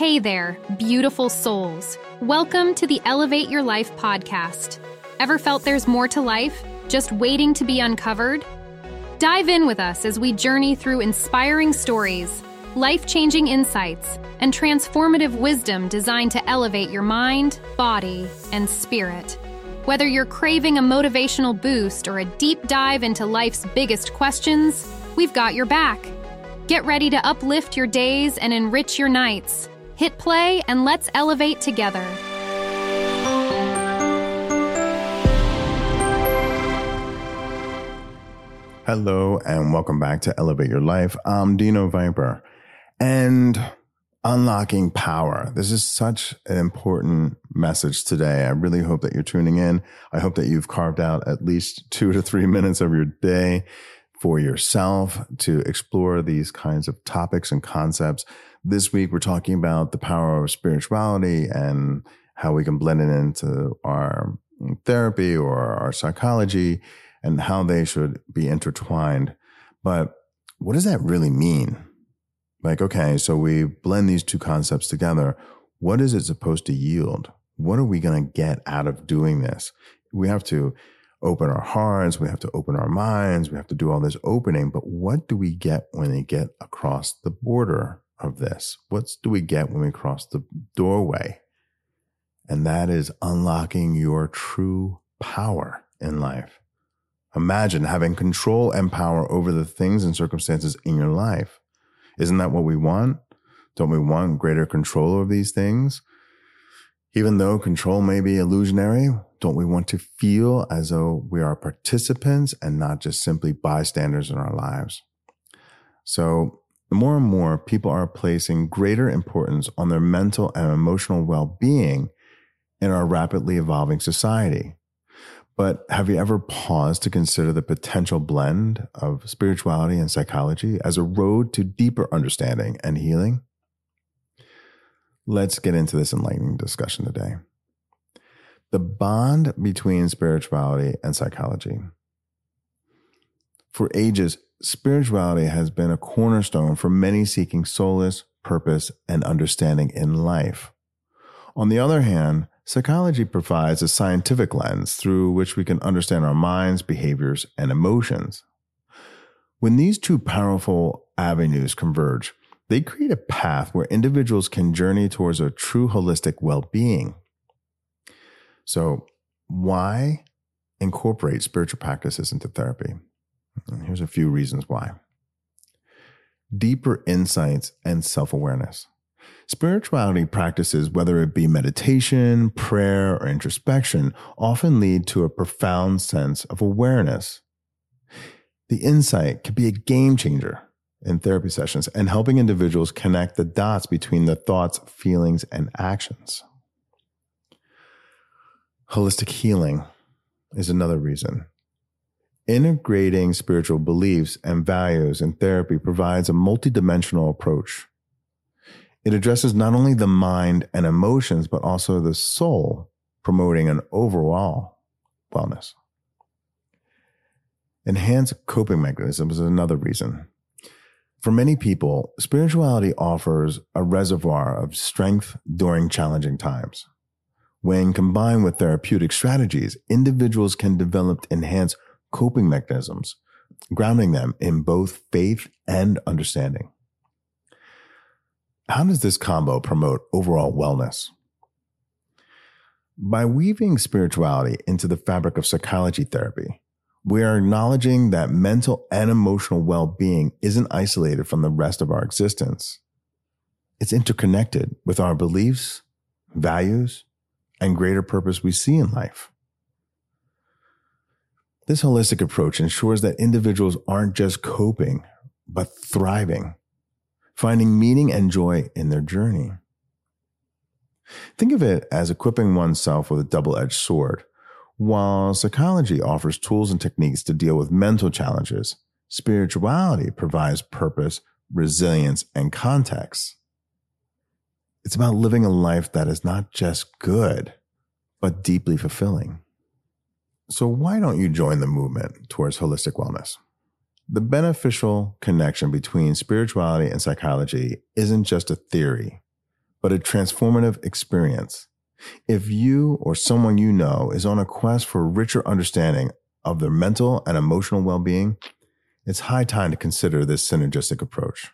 Hey there, beautiful souls. Welcome to the Elevate Your Life podcast. Ever felt there's more to life, just waiting to be uncovered? Dive in with us as we journey through inspiring stories, life changing insights, and transformative wisdom designed to elevate your mind, body, and spirit. Whether you're craving a motivational boost or a deep dive into life's biggest questions, we've got your back. Get ready to uplift your days and enrich your nights. Hit play and let's elevate together. Hello and welcome back to Elevate Your Life. I'm Dino Viper and unlocking power. This is such an important message today. I really hope that you're tuning in. I hope that you've carved out at least two to three minutes of your day for yourself to explore these kinds of topics and concepts. This week, we're talking about the power of spirituality and how we can blend it into our therapy or our psychology and how they should be intertwined. But what does that really mean? Like, okay, so we blend these two concepts together. What is it supposed to yield? What are we going to get out of doing this? We have to open our hearts. We have to open our minds. We have to do all this opening. But what do we get when we get across the border of this? What do we get when we cross the doorway? And that is unlocking your true power in life. Imagine having control and power over the things and circumstances in your life. Isn't that what we want? Don't we want greater control over these things? Even though control may be illusionary, don't we want to feel as though we are participants and not just simply bystanders in our lives? So, more and more people are placing greater importance on their mental and emotional well being in our rapidly evolving society. But have you ever paused to consider the potential blend of spirituality and psychology as a road to deeper understanding and healing? Let's get into this enlightening discussion today. The bond between spirituality and psychology. For ages, spirituality has been a cornerstone for many seeking solace, purpose, and understanding in life. On the other hand, Psychology provides a scientific lens through which we can understand our minds, behaviors, and emotions. When these two powerful avenues converge, they create a path where individuals can journey towards a true holistic well being. So, why incorporate spiritual practices into therapy? And here's a few reasons why deeper insights and self awareness. Spirituality practices, whether it be meditation, prayer, or introspection, often lead to a profound sense of awareness. The insight can be a game changer in therapy sessions and helping individuals connect the dots between the thoughts, feelings, and actions. Holistic healing is another reason. Integrating spiritual beliefs and values in therapy provides a multidimensional approach it addresses not only the mind and emotions, but also the soul, promoting an overall wellness. Enhanced coping mechanisms is another reason. For many people, spirituality offers a reservoir of strength during challenging times. When combined with therapeutic strategies, individuals can develop enhanced coping mechanisms, grounding them in both faith and understanding. How does this combo promote overall wellness? By weaving spirituality into the fabric of psychology therapy, we are acknowledging that mental and emotional well being isn't isolated from the rest of our existence. It's interconnected with our beliefs, values, and greater purpose we see in life. This holistic approach ensures that individuals aren't just coping, but thriving finding meaning and joy in their journey. Think of it as equipping oneself with a double edged sword. While psychology offers tools and techniques to deal with mental challenges, spirituality provides purpose, resilience, and context. It's about living a life that is not just good, but deeply fulfilling. So, why don't you join the movement towards holistic wellness? The beneficial connection between spirituality and psychology isn't just a theory, but a transformative experience. If you or someone you know is on a quest for a richer understanding of their mental and emotional well being, it's high time to consider this synergistic approach.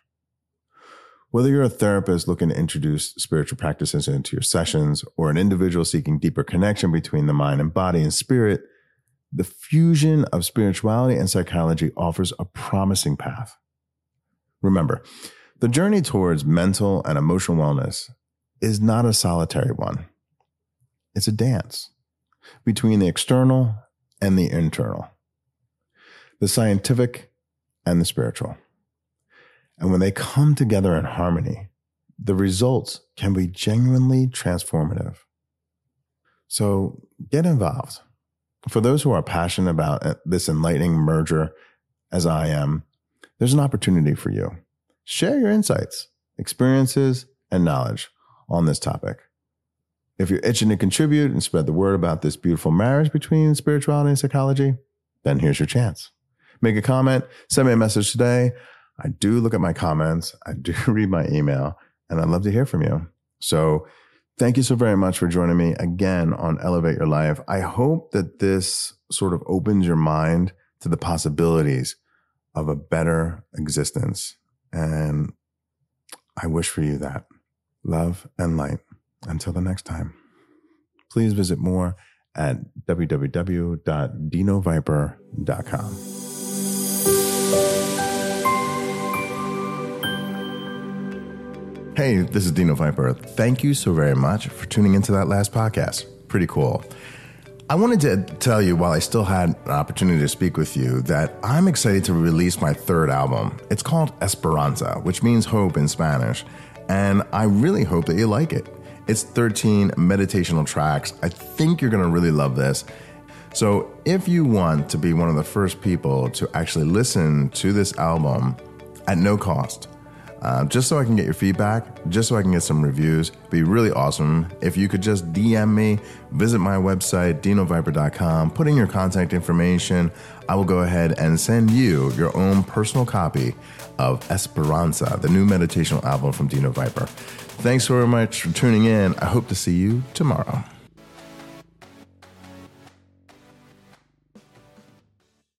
Whether you're a therapist looking to introduce spiritual practices into your sessions or an individual seeking deeper connection between the mind and body and spirit, the fusion of spirituality and psychology offers a promising path. Remember, the journey towards mental and emotional wellness is not a solitary one. It's a dance between the external and the internal, the scientific and the spiritual. And when they come together in harmony, the results can be genuinely transformative. So get involved. For those who are passionate about uh, this enlightening merger, as I am, there's an opportunity for you. Share your insights, experiences, and knowledge on this topic. If you're itching to contribute and spread the word about this beautiful marriage between spirituality and psychology, then here's your chance. Make a comment, send me a message today. I do look at my comments. I do read my email and I'd love to hear from you. So thank you so very much for joining me again on Elevate Your Life. I hope that this sort of opens your mind to the possibilities of a better existence. And I wish for you that love and light. Until the next time, please visit more at www.dinoviper.com. Hey, this is Dino Viper. Thank you so very much for tuning into that last podcast. Pretty cool. I wanted to tell you while I still had an opportunity to speak with you that I'm excited to release my third album. It's called Esperanza, which means hope in Spanish, and I really hope that you like it. It's 13 meditational tracks. I think you're going to really love this. So, if you want to be one of the first people to actually listen to this album at no cost, uh, just so I can get your feedback, just so I can get some reviews, It'd be really awesome if you could just DM me, visit my website, dinoviper.com, put in your contact information. I will go ahead and send you your own personal copy of Esperanza, the new meditational album from Dino Viper. Thanks very much for tuning in. I hope to see you tomorrow.